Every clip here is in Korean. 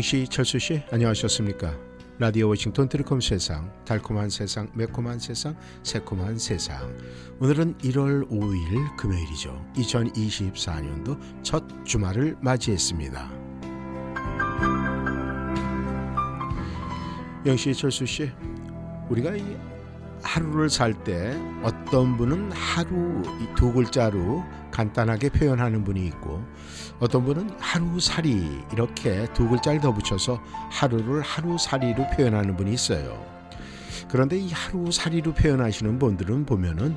영시 철수 씨 안녕하셨습니까? 라디오 워싱턴 트리콤 세상 달콤한 세상 매콤한 세상 새콤한 세상. 오늘은 1월 5일 금요일이죠. 2024년도 첫 주말을 맞이했습니다. 영시 철수 씨 우리가 이 하루를 살 때 어떤 분은 하루 두 글자로 간단하게 표현하는 분이 있고 어떤 분은 하루살이 이렇게 두 글자를 더 붙여서 하루를 하루살이로 표현하는 분이 있어요. 그런데 이 하루살이로 표현하시는 분들은 보면은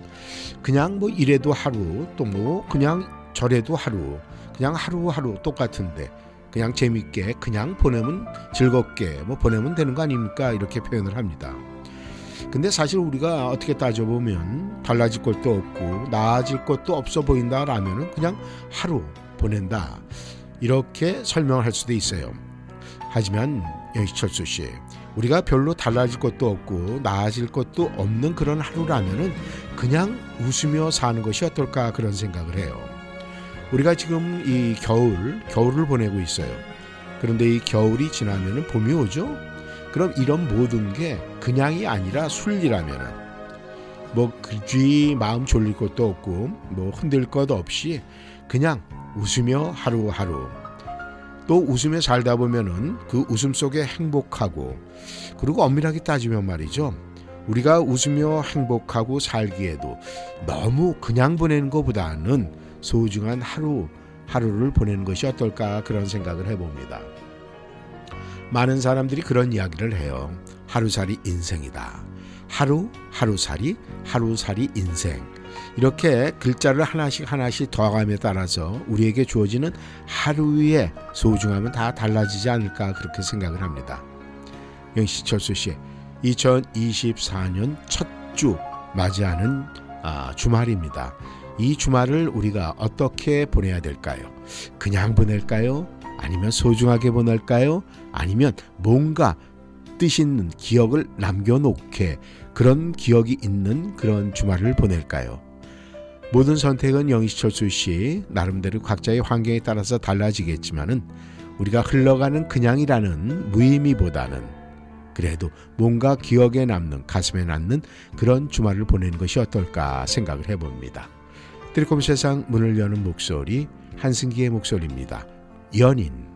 그냥 뭐 이래도 하루 또 뭐 그냥 저래도 하루 그냥 하루하루 똑같은데 그냥 재밌게 그냥 보내면 즐겁게 뭐 보내면 되는 거 아닙니까 이렇게 표현을 합니다. 근데 사실 우리가 어떻게 따져보면 달라질 것도 없고 나아질 것도 없어 보인다라면은 그냥 하루 보낸다. 이렇게 설명을 할 수도 있어요. 하지만 영희철수 씨, 우리가 별로 달라질 것도 없고 나아질 것도 없는 그런 하루라면은 그냥 웃으며 사는 것이 어떨까 그런 생각을 해요. 우리가 지금 이 겨울, 겨울을 보내고 있어요. 그런데 이 겨울이 지나면은 봄이 오죠? 그럼 이런 모든 게 그냥이 아니라 순리라면은 뭐 그쥐 마음 졸릴 것도 없고 뭐 흔들 것 없이 그냥 웃으며 하루하루 또 웃으며 살다 보면은 그 웃음 속에 행복하고 그리고 엄밀하게 따지면 말이죠. 우리가 웃으며 행복하고 살기에도 너무 그냥 보내는 것보다는 소중한 하루 하루를 보내는 것이 어떨까 그런 생각을 해봅니다. 많은 사람들이 그런 이야기를 해요. 하루살이 인생이다. 하루 하루살이 하루살이 인생. 이렇게 글자를 하나씩 하나씩 더감에 따라서 우리에게 주어지는 하루의 소중함은 다 달라지지 않을까 그렇게 생각을 합니다. 영시 철수 씨, 2024년 첫 주 맞이하는 아, 주말입니다. 이 주말을 우리가 어떻게 보내야 될까요? 그냥 보낼까요? 아니면 소중하게 보낼까요? 아니면 뭔가 뜻 있는 기억을 남겨놓게 그런 기억이 있는 그런 주말을 보낼까요? 모든 선택은 영희철수 씨 나름대로 각자의 환경에 따라서 달라지겠지만은 우리가 흘러가는 그냥이라는 무의미보다는 그래도 뭔가 기억에 남는 가슴에 남는 그런 주말을 보내는 것이 어떨까 생각을 해봅니다. 드리콤 세상 문을 여는 목소리 한승기의 목소리입니다. 연인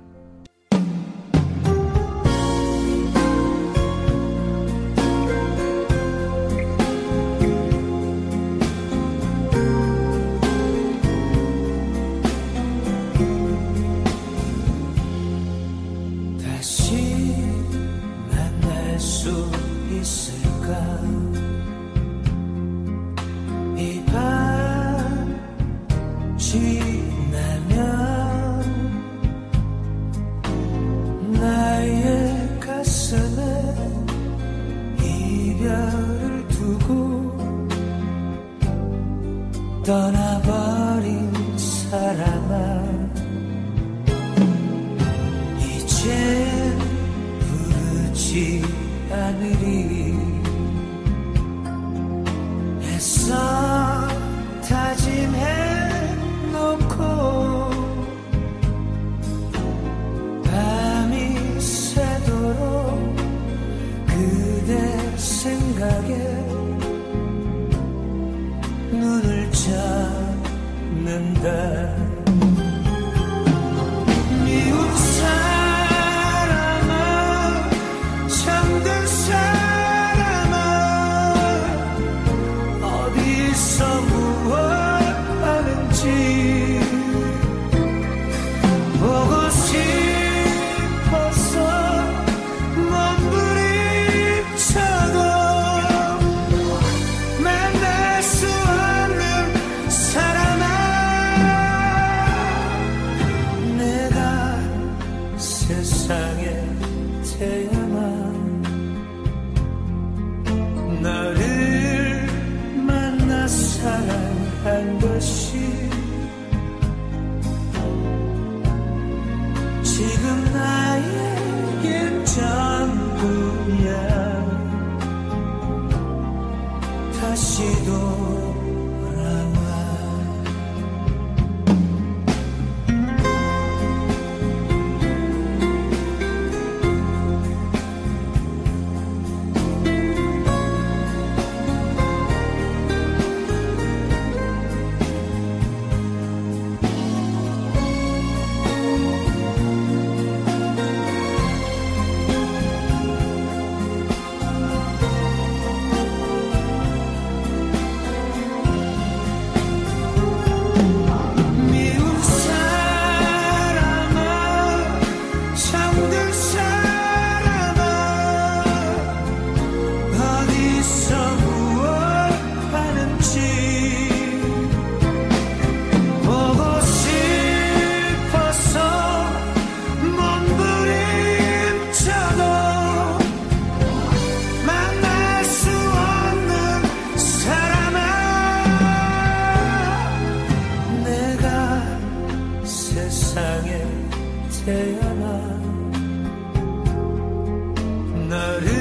한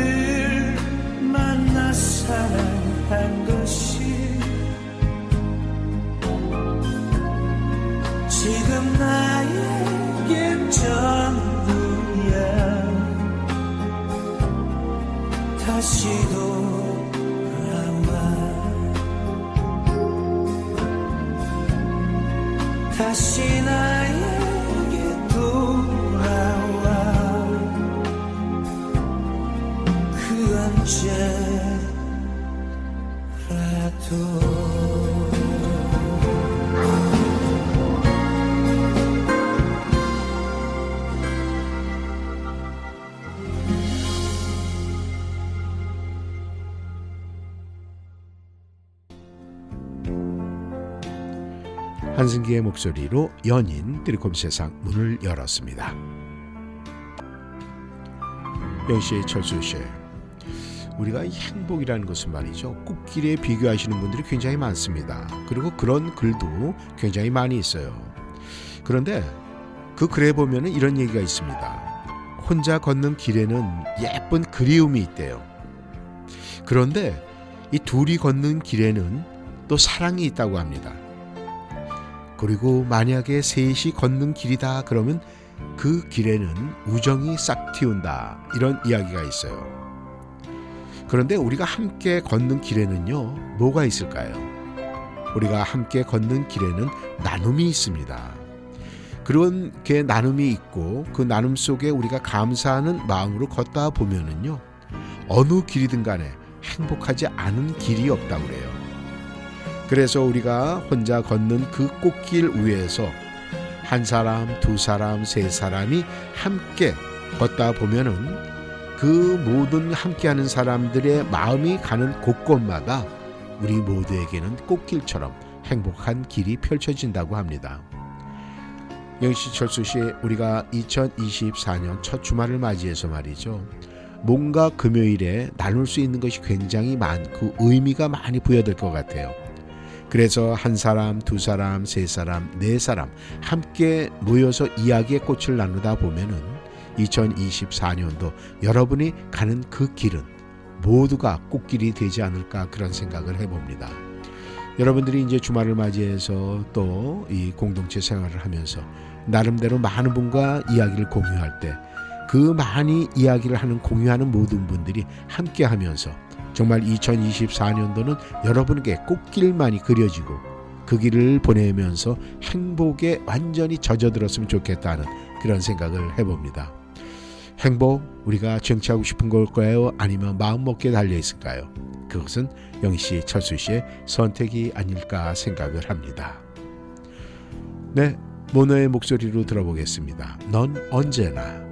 승기의 목소리로 연인 드리콤 세상 문을 열었습니다. 영시 철수 씨, 우리가 행복이라는 것은 말이죠. 꽃길에 비교하시는 분들이 굉장히 많습니다. 그리고 그런 글도 굉장히 많이 있어요. 그런데 그 글에 보면 이런 얘기가 있습니다. 혼자 걷는 길에는 예쁜 그리움이 있대요. 그런데 이 둘이 걷는 길에는 또 사랑이 있다고 합니다. 그리고 만약에 셋이 걷는 길이다 그러면 그 길에는 우정이 싹 튀운다 이런 이야기가 있어요. 그런데 우리가 함께 걷는 길에는요 뭐가 있을까요? 우리가 함께 걷는 길에는 나눔이 있습니다. 그런 게 나눔이 있고 그 나눔 속에 우리가 감사하는 마음으로 걷다 보면은요 어느 길이든 간에 행복하지 않은 길이 없다고 그래요. 그래서 우리가 혼자 걷는 그 꽃길 위에서 한 사람, 두 사람, 세 사람이 함께 걷다 보면은 그 모든 함께하는 사람들의 마음이 가는 곳곳마다 우리 모두에게는 꽃길처럼 행복한 길이 펼쳐진다고 합니다. 영시 철수 씨, 우리가 2024년 첫 주말을 맞이해서 말이죠. 뭔가 금요일에 나눌 수 있는 것이 굉장히 많고 의미가 많이 부여될 것 같아요. 그래서 한 사람, 두 사람, 세 사람, 네 사람 함께 모여서 이야기의 꽃을 나누다 보면은 2024년도 여러분이 가는 그 길은 모두가 꽃길이 되지 않을까 그런 생각을 해봅니다. 여러분들이 이제 주말을 맞이해서 또 이 공동체 생활을 하면서 나름대로 많은 분과 이야기를 공유할 때 그 많이 이야기를 하는 공유하는 모든 분들이 함께 하면서 정말 2024년도는 여러분에게 꽃길만이 그려지고 그 길을 보내면서 행복에 완전히 젖어들었으면 좋겠다는 그런 생각을 해봅니다. 행복 우리가 정치하고 싶은 걸까요? 아니면 마음먹기에 달려 있을까요? 그것은 영희 철수 씨의 선택이 아닐까 생각을 합니다. 네, 모노의 목소리로 들어보겠습니다. 넌 언제나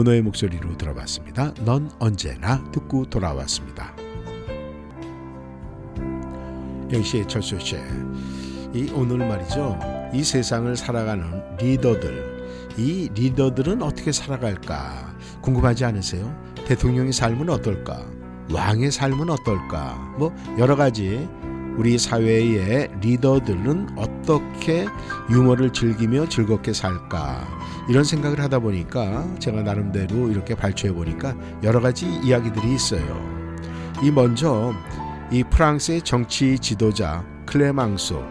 모노의 목소리로 들어봤습니다. 넌 언제나 듣고 돌아왔습니다. 영시의 철수 씨, 이 오늘 말이죠. 이 세상을 살아가는 리더들, 이 리더들은 어떻게 살아갈까 궁금하지 않으세요? 대통령의 삶은 어떨까? 왕의 삶은 어떨까? 뭐 여러 가지 우리 사회의 리더들은 어떻게 유머를 즐기며 즐겁게 살까? 이런 생각을 하다 보니까 제가 나름대로 이렇게 발췌해 보니까 여러 가지 이야기들이 있어요. 이 먼저 이 프랑스의 정치 지도자 클레망소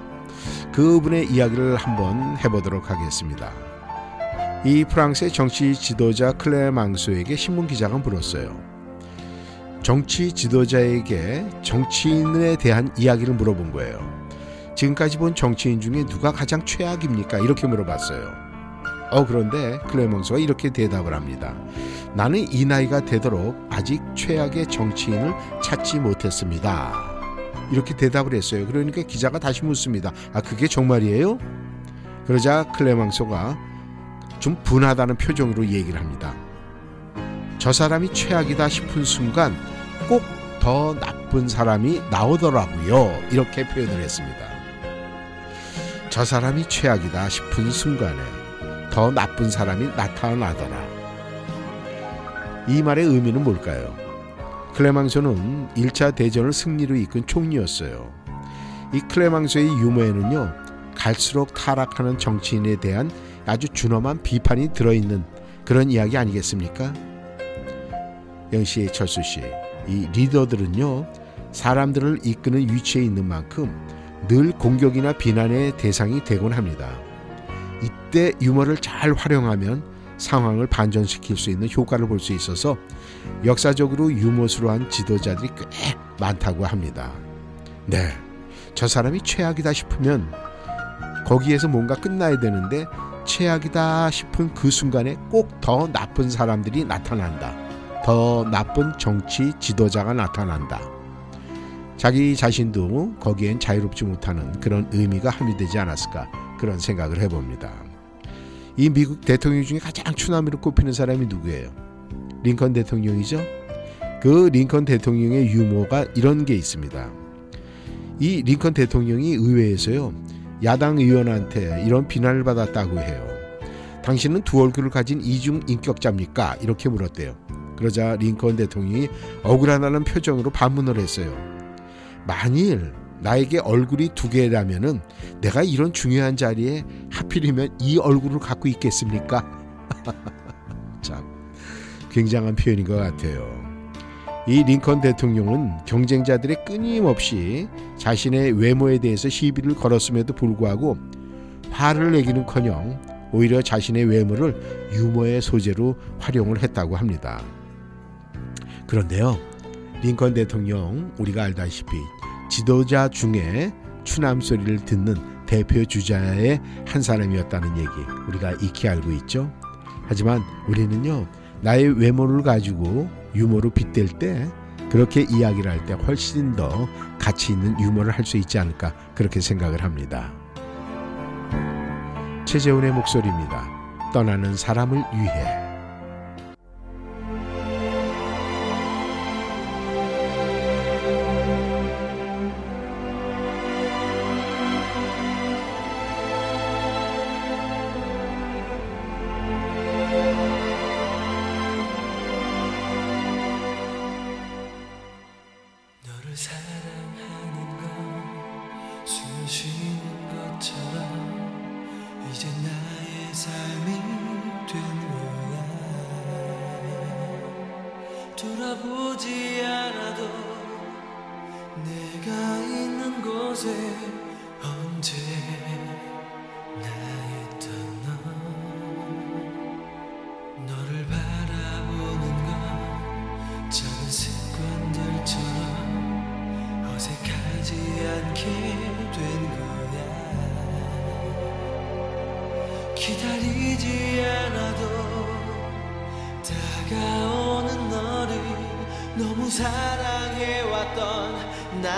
그분의 이야기를 한번 해보도록 하겠습니다. 이 프랑스의 정치 지도자 클레망소에게 신문 기자가 물었어요. 정치 지도자에게 정치인에 대한 이야기를 물어본 거예요. 지금까지 본 정치인 중에 누가 가장 최악입니까? 이렇게 물어봤어요. 어 그런데 클레몽스가 이렇게 대답을 합니다. 나는 이 나이가 되도록 아직 최악의 정치인을 찾지 못했습니다. 이렇게 대답을 했어요. 그러니까 기자가 다시 묻습니다. 아 그게 정말이에요? 그러자 클레망소가 좀 분하다는 표정으로 얘기를 합니다. 저 사람이 최악이다 싶은 순간 꼭 더 나쁜 사람이 나오더라고요. 이렇게 표현을 했습니다. 저 사람이 최악이다 싶은 순간에 더 나쁜 사람이 나타나더라. 이 말의 의미는 뭘까요? 클레망소는 1차 대전을 승리로 이끈 총리였어요. 이 클레망소의 유머에는요, 갈수록 타락하는 정치인에 대한 아주 준엄한 비판이 들어있는 그런 이야기 아니겠습니까? 영시 철수 씨, 이 리더들은요, 사람들을 이끄는 위치에 있는 만큼 늘 공격이나 비난의 대상이 되곤 합니다. 이때 유머를 잘 활용하면 상황을 반전시킬 수 있는 효과를 볼 수 있어서 역사적으로 유머스러운 지도자들이 꽤 많다고 합니다. 네, 저 사람이 최악이다 싶으면 거기에서 뭔가 끝나야 되는데 최악이다 싶은 그 순간에 꼭 더 나쁜 사람들이 나타난다. 더 나쁜 정치 지도자가 나타난다. 자기 자신도 거기엔 자유롭지 못하는 그런 의미가 함유되지 않았을까 그런 생각을 해봅니다. 이 미국 대통령 중에 가장 추남이로 꼽히는 사람이 누구예요? 링컨 대통령이죠. 그 링컨 대통령의 유머가 이런 게 있습니다. 이 링컨 대통령이 의회에서요 야당 의원한테 이런 비난을 받았다고 해요. 당신은 두 얼굴을 가진 이중 인격자입니까? 이렇게 물었대요. 그러자 링컨 대통령이 억울하다는 표정으로 반문을 했어요. 만일 나에게 얼굴이 두 개라면은 내가 이런 중요한 자리에 하필이면 이 얼굴을 갖고 있겠습니까? 참 굉장한 표현인 것 같아요. 이 링컨 대통령은 경쟁자들의 끊임없이 자신의 외모에 대해서 시비를 걸었음에도 불구하고 화를 내기는커녕 오히려 자신의 외모를 유머의 소재로 활용을 했다고 합니다. 그런데요, 링컨 대통령 우리가 알다시피 지도자 중에 추남 소리를 듣는 대표 주자의 한 사람이었다는 얘기 우리가 익히 알고 있죠. 하지만 우리는요 나의 외모를 가지고 유머로 빗댈 때 그렇게 이야기를 할 때 훨씬 더 가치 있는 유머를 할 수 있지 않을까 그렇게 생각을 합니다. 최재훈의 목소리입니다. 떠나는 사람을 위해.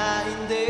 나인데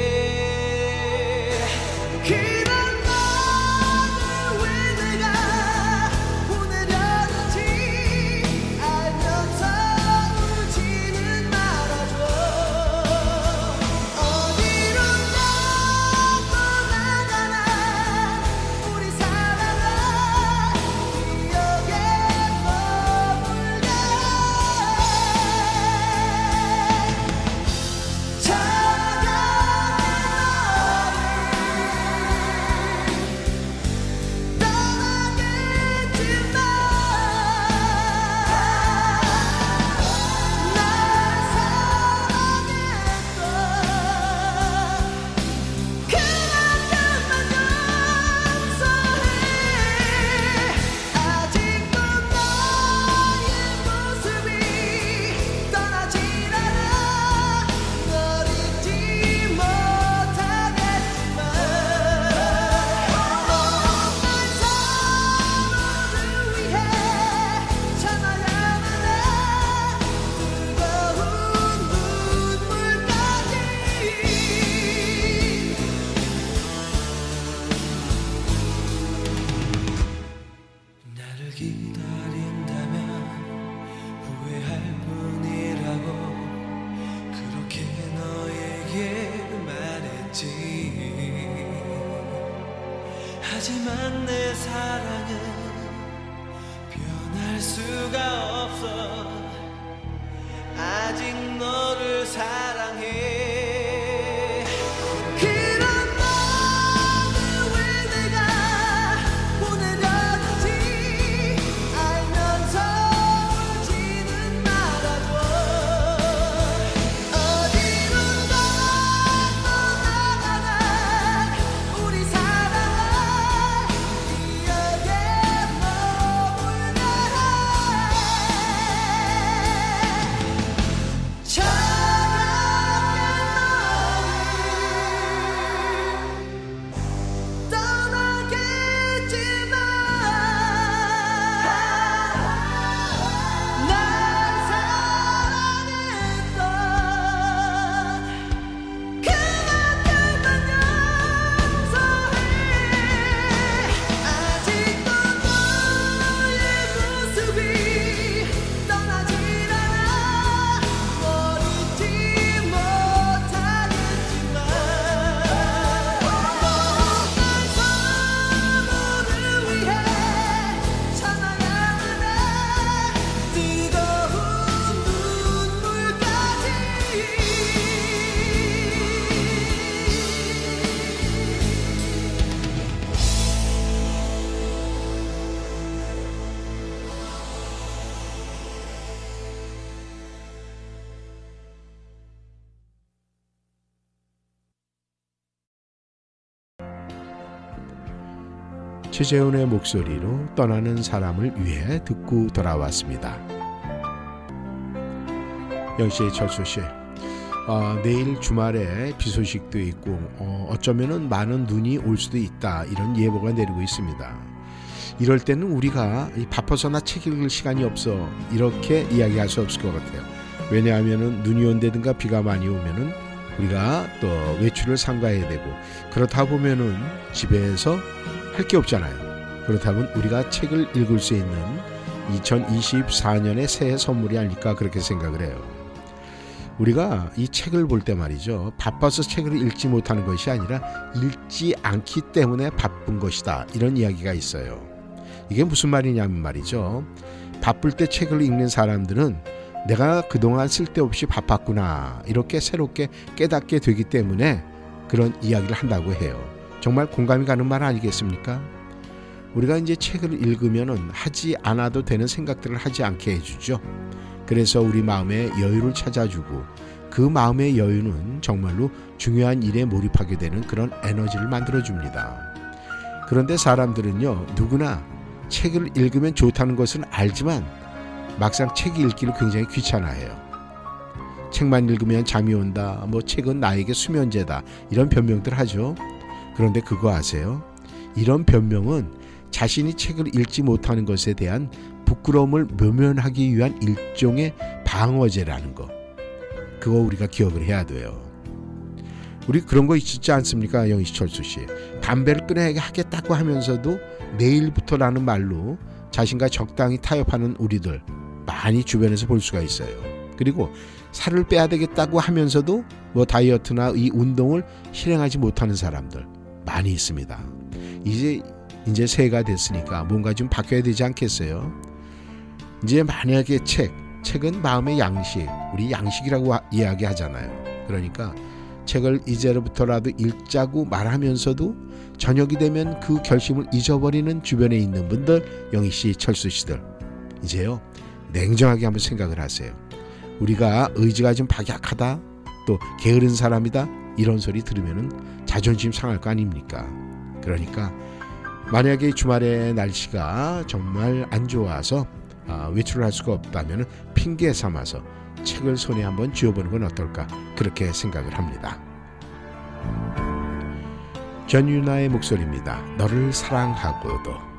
최재훈의 목소리로 떠나는 사람을 위해 듣고 돌아왔습니다. 영시의 철수 씨, 어, 내일 주말에 비 소식도 있고 어, 어쩌면은 많은 눈이 올 수도 있다 이런 예보가 내리고 있습니다. 이럴 때는 우리가 바빠서나 책 읽을 시간이 없어 이렇게 이야기할 수 없을 것 같아요. 왜냐하면은 눈이 온다든가 비가 많이 오면은 우리가 또 외출을 삼가해야 되고 그렇다 보면은 집에서 할 게 없잖아요. 그렇다면 우리가 책을 읽을 수 있는 2024년의 새해 선물이 아닐까 그렇게 생각을 해요. 우리가 이 책을 볼 때 말이죠. 바빠서 책을 읽지 못하는 것이 아니라 읽지 않기 때문에 바쁜 것이다. 이런 이야기가 있어요. 이게 무슨 말이냐면 말이죠. 바쁠 때 책을 읽는 사람들은 내가 그동안 쓸데없이 바빴구나. 이렇게 새롭게 깨닫게 되기 때문에 그런 이야기를 한다고 해요. 정말 공감이 가는 말 아니겠습니까? 우리가 이제 책을 읽으면은 하지 않아도 되는 생각들을 하지 않게 해주죠. 그래서 우리 마음에 여유를 찾아주고 그 마음의 여유는 정말로 중요한 일에 몰입하게 되는 그런 에너지를 만들어줍니다. 그런데 사람들은요, 누구나 책을 읽으면 좋다는 것은 알지만 막상 책 읽기를 굉장히 귀찮아해요. 책만 읽으면 잠이 온다, 뭐 책은 나에게 수면제다, 이런 변명들 하죠. 그런데 그거 아세요? 이런 변명은 자신이 책을 읽지 못하는 것에 대한 부끄러움을 묘면하기 위한 일종의 방어제라는 거. 그거 우리가 기억을 해야 돼요. 우리 그런 거 있지 않습니까, 영희철수 씨? 담배를 끊어야 하겠다고 하면서도 내일부터라는 말로 자신과 적당히 타협하는 우리들 많이 주변에서 볼 수가 있어요. 그리고 살을 빼야 되겠다고 하면서도 뭐 다이어트나 이 운동을 실행하지 못하는 사람들 많이 있습니다. 이제 이제 새해가 됐으니까 뭔가 좀 바뀌어야 되지 않겠어요? 이제 만약에 책, 책은 마음의 양식, 우리 양식이라고 이야기하잖아요. 그러니까 책을 이제로부터라도 읽자고 말하면서도 저녁이 되면 그 결심을 잊어버리는 주변에 있는 분들, 영희 씨, 철수 씨들, 이제요 냉정하게 한번 생각을 하세요. 우리가 의지가 좀 박약하다, 또 게으른 사람이다 이런 소리 들으면은 자존심 상할 거 아닙니까? 그러니까 만약에 주말에 날씨가 정말 안 좋아서 아, 외출을 할 수가 없다면 핑계 삼아서 책을 손에 한번 쥐어보는 건 어떨까 그렇게 생각을 합니다. 전유나의 목소리입니다. 너를 사랑하고도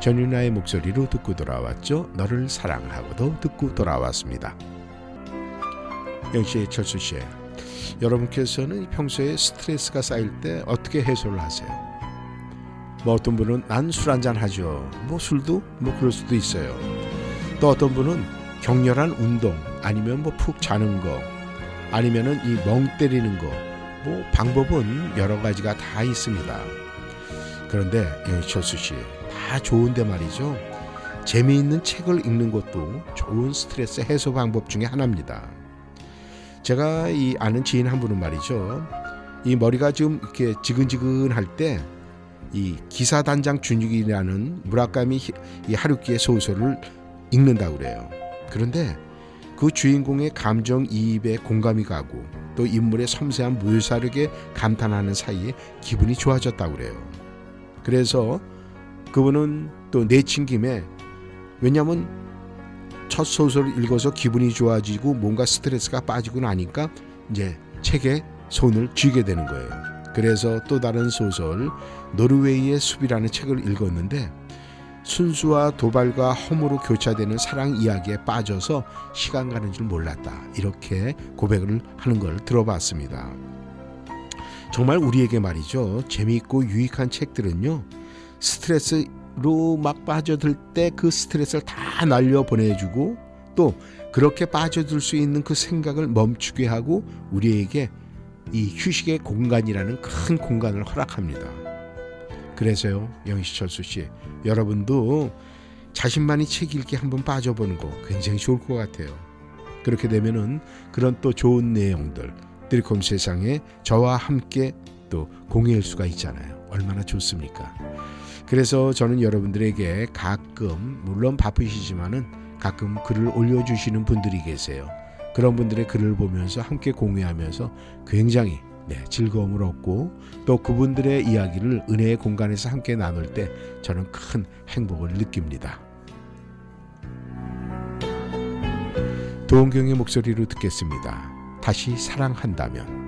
전윤아의 목소리로 듣고 돌아왔죠. 너를 사랑하고도 듣고 돌아왔습니다. 영씨 철수 씨, 여러분께서는 평소에 스트레스가 쌓일 때 어떻게 해소를 하세요? 뭐 어떤 분은 난 술 한잔 하죠. 뭐 술도 뭐 그럴 수도 있어요. 또 어떤 분은 격렬한 운동 아니면 뭐 푹 자는 거 아니면은 이 멍 때리는 거 뭐 방법은 여러 가지가 다 있습니다. 그런데 영철수 씨, 다 좋은데 말이죠. 재미있는 책을 읽는 것도 좋은 스트레스 해소 방법 중에 하나입니다. 제가 이 아는 지인 한 분은 말이죠. 이 머리가 좀 이렇게 지근지근할 때 이 기사단장 준익이라는 무라카미 이 하루키의 소설을 읽는다고 그래요. 그런데 그 주인공의 감정 이입에 공감이 가고 또 인물의 섬세한 묘사력에 감탄하는 사이에 기분이 좋아졌다고 그래요. 그래서 그분은 또 내친 김에 왜냐하면 첫 소설을 읽어서 기분이 좋아지고 뭔가 스트레스가 빠지고 나니까 이제 책에 손을 쥐게 되는 거예요. 그래서 또 다른 소설 노르웨이의 숲이라는 책을 읽었는데 순수와 도발과 허무로 교차되는 사랑 이야기에 빠져서 시간 가는 줄 몰랐다. 이렇게 고백을 하는 걸 들어봤습니다. 정말 우리에게 말이죠. 재미있고 유익한 책들은요. 스트레스로 막 빠져들 때 그 스트레스를 다 날려 보내주고 또 그렇게 빠져들 수 있는 그 생각을 멈추게 하고 우리에게 이 휴식의 공간이라는 큰 공간을 허락합니다. 그래서요, 영희철수 씨, 여러분도 자신만이 책 읽기 한번 빠져보는 거 굉장히 좋을 것 같아요. 그렇게 되면은 그런 또 좋은 내용들, 드리콤 세상에 저와 함께 또 공유할 수가 있잖아요. 얼마나 좋습니까? 그래서 저는 여러분들에게 가끔 물론 바쁘시지만은 가끔 글을 올려주시는 분들이 계세요. 그런 분들의 글을 보면서 함께 공유하면서 굉장히 네, 즐거움을 얻고 또 그분들의 이야기를 은혜의 공간에서 함께 나눌 때 저는 큰 행복을 느낍니다. 도원경의 목소리로 듣겠습니다. 다시 사랑한다면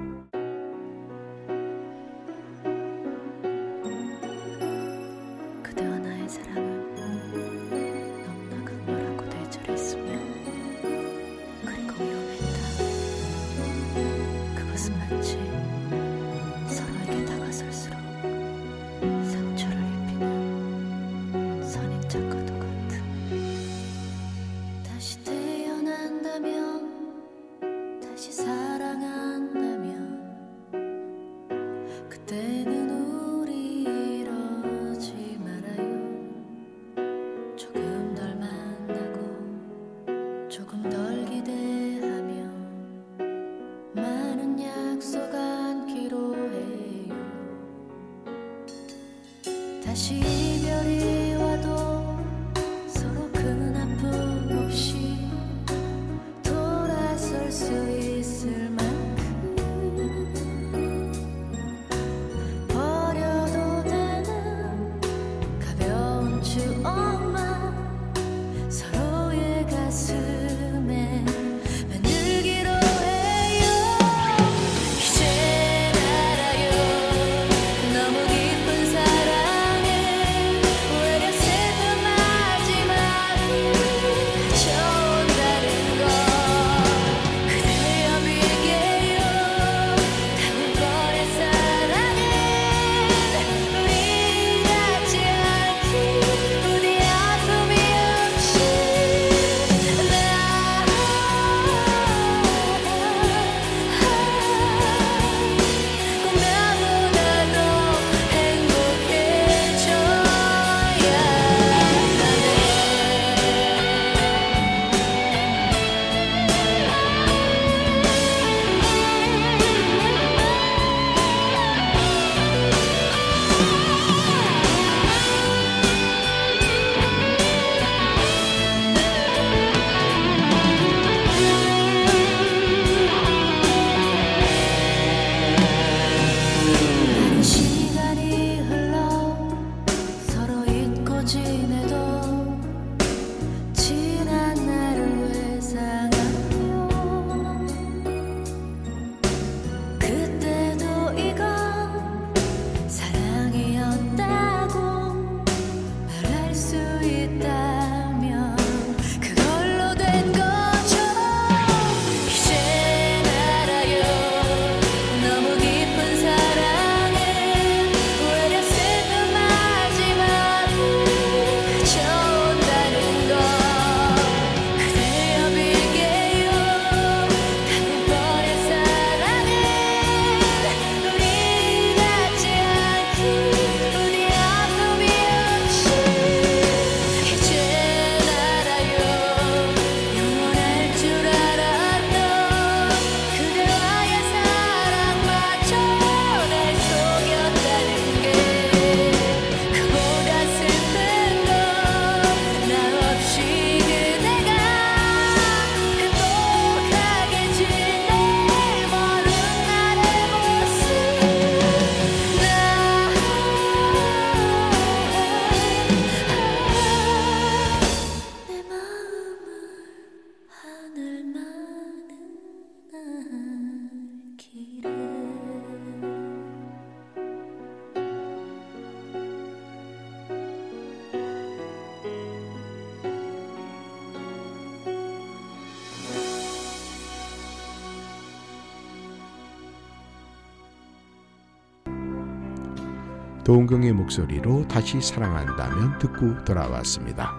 도은경의 목소리로 다시 사랑한다면 듣고 돌아왔습니다.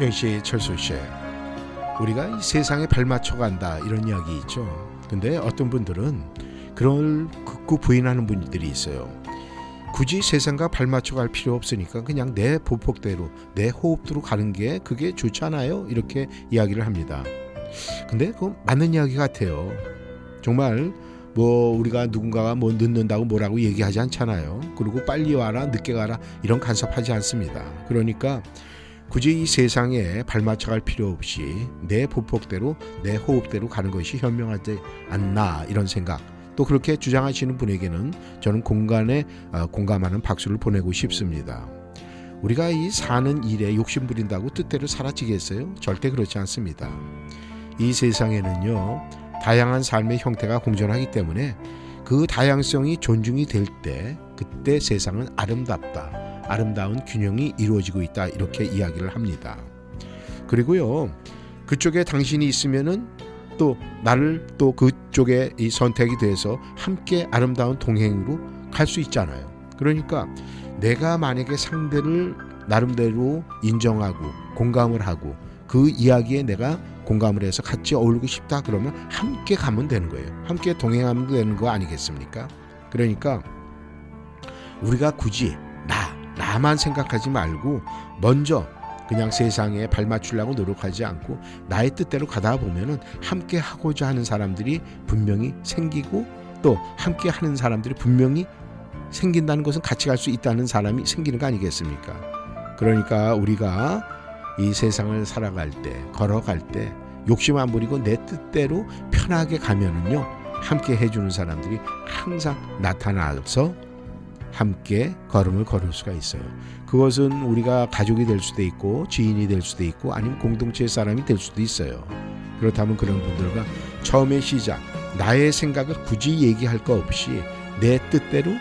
영씨, 철수 씨, 우리가 이 세상에 발맞춰 간다 이런 이야기 있죠. 근데 어떤 분들은 그걸 극구 부인하는 분들이 있어요. 굳이 세상과 발맞춰 갈 필요 없으니까 그냥 내 보폭대로 내 호흡대로 가는 게 그게 좋잖아요. 이렇게 이야기를 합니다. 근데 그 맞는 이야기 같아요. 정말 뭐 우리가 누군가가 뭐 늦는다고 뭐라고 얘기하지 않잖아요. 그리고 빨리 와라 늦게 가라 이런 간섭하지 않습니다. 그러니까 굳이 이 세상에 발맞춰 갈 필요 없이 내 보폭대로 내 호흡대로 가는 것이 현명하지 않나 이런 생각 또 그렇게 주장하시는 분에게는 저는 공간에 어, 공감하는 박수를 보내고 싶습니다. 우리가 이 사는 일에 욕심 부린다고 뜻대로 사라지겠어요? 절대 그렇지 않습니다. 이 세상에는요 다양한 삶의 형태가 공존하기 때문에 그 다양성이 존중이 될 때 그때 세상은 아름답다. 아름다운 균형이 이루어지고 있다. 이렇게 이야기를 합니다. 그리고요. 그쪽에 당신이 있으면은 또 나를 또 그쪽에 이 선택이 돼서 함께 아름다운 동행으로 갈 수 있잖아요. 그러니까 내가 만약에 상대를 나름대로 인정하고 공감을 하고 그 이야기에 내가 공감을 해서 같이 어울리고 싶다 그러면 함께 가면 되는 거예요. 함께 동행하면 되는 거 아니겠습니까? 그러니까 우리가 굳이 나 나만 생각하지 말고 먼저 그냥 세상에 발맞추려고 노력하지 않고 나의 뜻대로 가다 보면은 함께 하고자 하는 사람들이 분명히 생기고 또 함께 하는 사람들이 분명히 생긴다는 것은 같이 갈 수 있다는 사람이 생기는 거 아니겠습니까? 그러니까 우리가 이 세상을 살아갈 때, 걸어갈 때 욕심 안 부리고 내 뜻대로 편하게 가면은요. 함께 해주는 사람들이 항상 나타나서 함께 걸음을 걸을 수가 있어요. 그것은 우리가 가족이 될 수도 있고 지인이 될 수도 있고 아니면 공동체 사람이 될 수도 있어요. 그렇다면 그런 분들과 처음의 시작 나의 생각을 굳이 얘기할 거 없이 내 뜻대로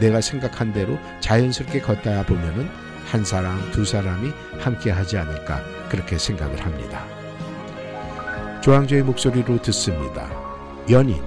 내가 생각한 대로 자연스럽게 걷다 보면은 한 사람 두 사람이 함께 하지 않을까 그렇게 생각을 합니다. 조항조의 목소리로 듣습니다. 연인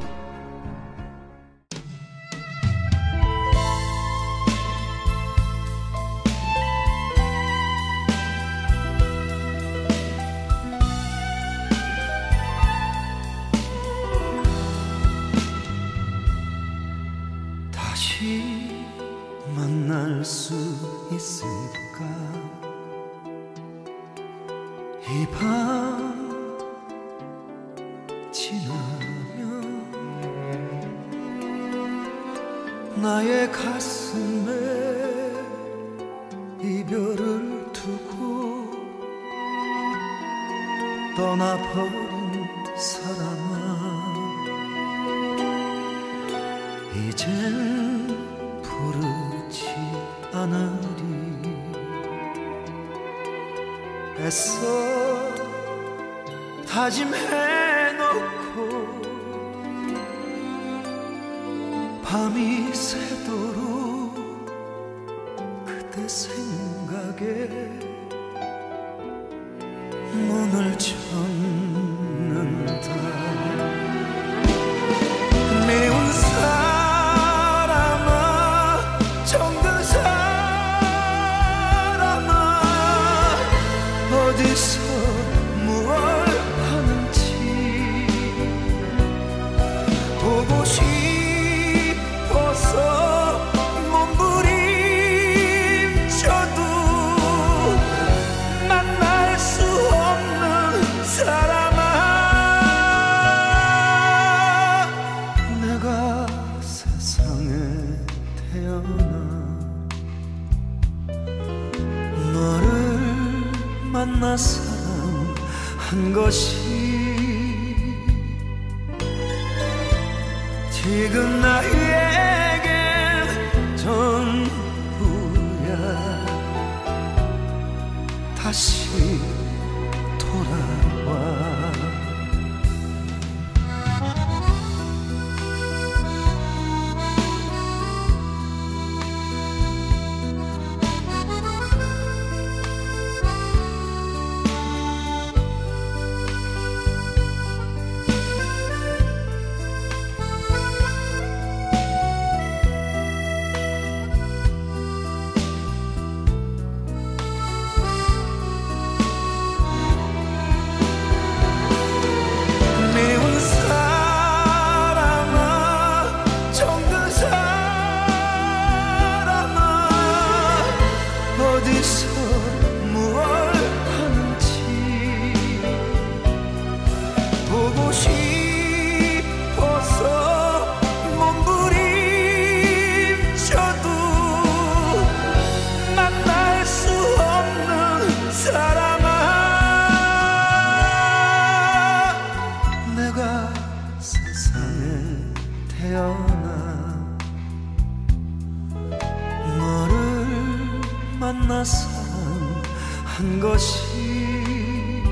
사랑한 것이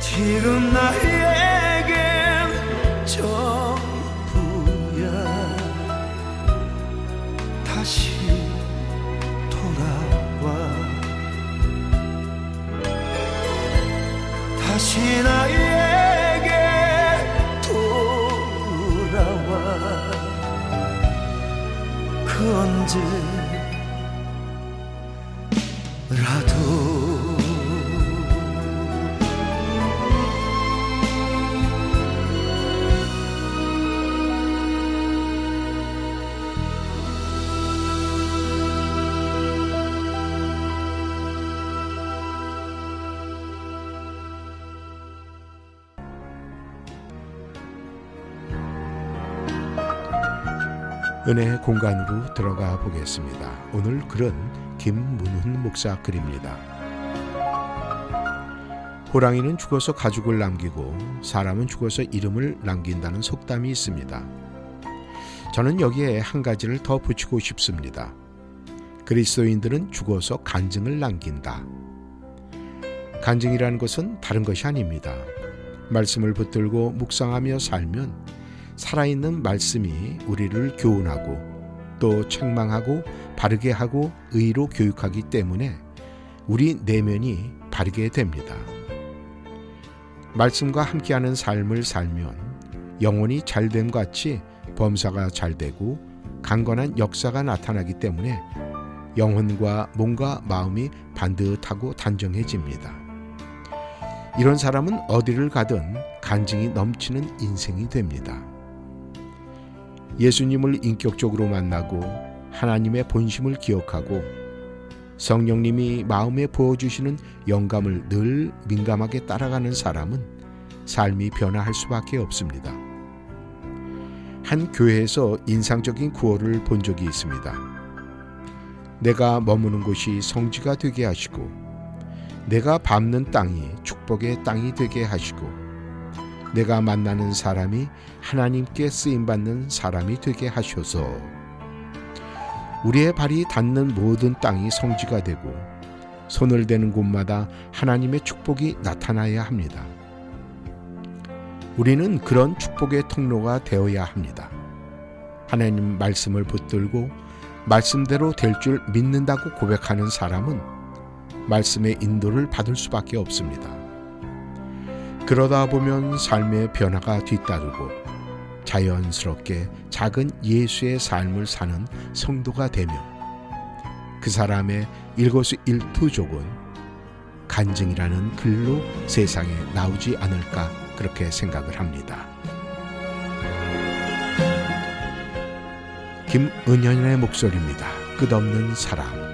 지금 나에 은혜의 공간으로 들어가 보겠습니다. 오늘 글은 김문훈 목사 글입니다. 호랑이는 죽어서 가죽을 남기고 사람은 죽어서 이름을 남긴다는 속담이 있습니다. 저는 여기에 한 가지를 더 붙이고 싶습니다. 그리스도인들은 죽어서 간증을 남긴다. 간증이라는 것은 다른 것이 아닙니다. 말씀을 붙들고 묵상하며 살면 살아있는 말씀이 우리를 교훈하고 또 책망하고 바르게 하고 의로 교육하기 때문에 우리 내면이 바르게 됩니다. 말씀과 함께하는 삶을 살면 영혼이 잘됨 같이 범사가 잘되고 강건한 역사가 나타나기 때문에 영혼과 몸과 마음이 반듯하고 단정해집니다. 이런 사람은 어디를 가든 간증이 넘치는 인생이 됩니다. 예수님을 인격적으로 만나고 하나님의 본심을 기억하고 성령님이 마음에 부어주시는 영감을 늘 민감하게 따라가는 사람은 삶이 변화할 수밖에 없습니다. 한 교회에서 인상적인 구호를 본 적이 있습니다. 내가 머무는 곳이 성지가 되게 하시고 내가 밟는 땅이 축복의 땅이 되게 하시고 내가 만나는 사람이 하나님께 쓰임 받는 사람이 되게 하셔서 우리의 발이 닿는 모든 땅이 성지가 되고 손을 대는 곳마다 하나님의 축복이 나타나야 합니다. 우리는 그런 축복의 통로가 되어야 합니다. 하나님 말씀을 붙들고 말씀대로 될 줄 믿는다고 고백하는 사람은 말씀의 인도를 받을 수밖에 없습니다. 그러다 보면 삶의 변화가 뒤따르고 자연스럽게 작은 예수의 삶을 사는 성도가 되며 그 사람의 일거수일투족은 간증이라는 글로 세상에 나오지 않을까 그렇게 생각을 합니다. 김은현의 목소리입니다. 끝없는 사랑.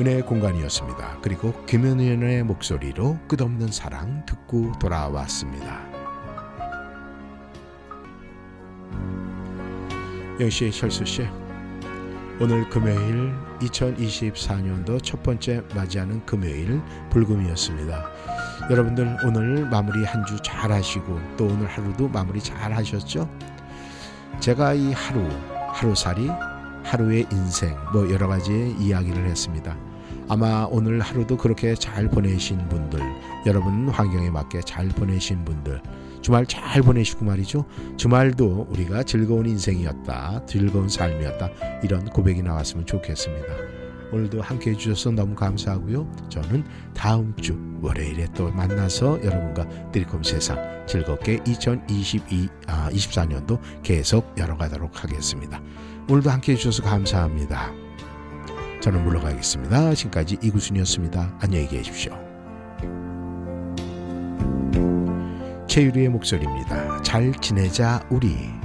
은혜의 공간이었습니다. 그리고 김현현의 목소리로 끝없는 사랑 듣고 돌아왔습니다. 영씨, 철수 씨, 오늘 금요일 2024년도 첫 번째 맞이하는 금요일 불금이었습니다. 여러분들 오늘 마무리 한 주 잘 하시고 또 오늘 하루도 마무리 잘 하셨죠? 제가 이 하루, 하루살이, 하루의 인생 뭐 여러 가지 이야기를 했습니다. 아마 오늘 하루도 그렇게 잘 보내신 분들, 여러분 환경에 맞게 잘 보내신 분들, 주말 잘 보내시고 말이죠. 주말도 우리가 즐거운 인생이었다, 즐거운 삶이었다 이런 고백이 나왔으면 좋겠습니다. 오늘도 함께 해주셔서 너무 감사하고요. 저는 다음 주 월요일에 또 만나서 여러분과 드리콤 세상 즐겁게 2022, 아, 24년도 계속 열어가도록 하겠습니다. 오늘도 함께 해주셔서 감사합니다. 저는 물러가겠습니다. 지금까지 이구순이었습니다. 안녕히 계십시오. 최유리의 목소리입니다. 잘 지내자 우리.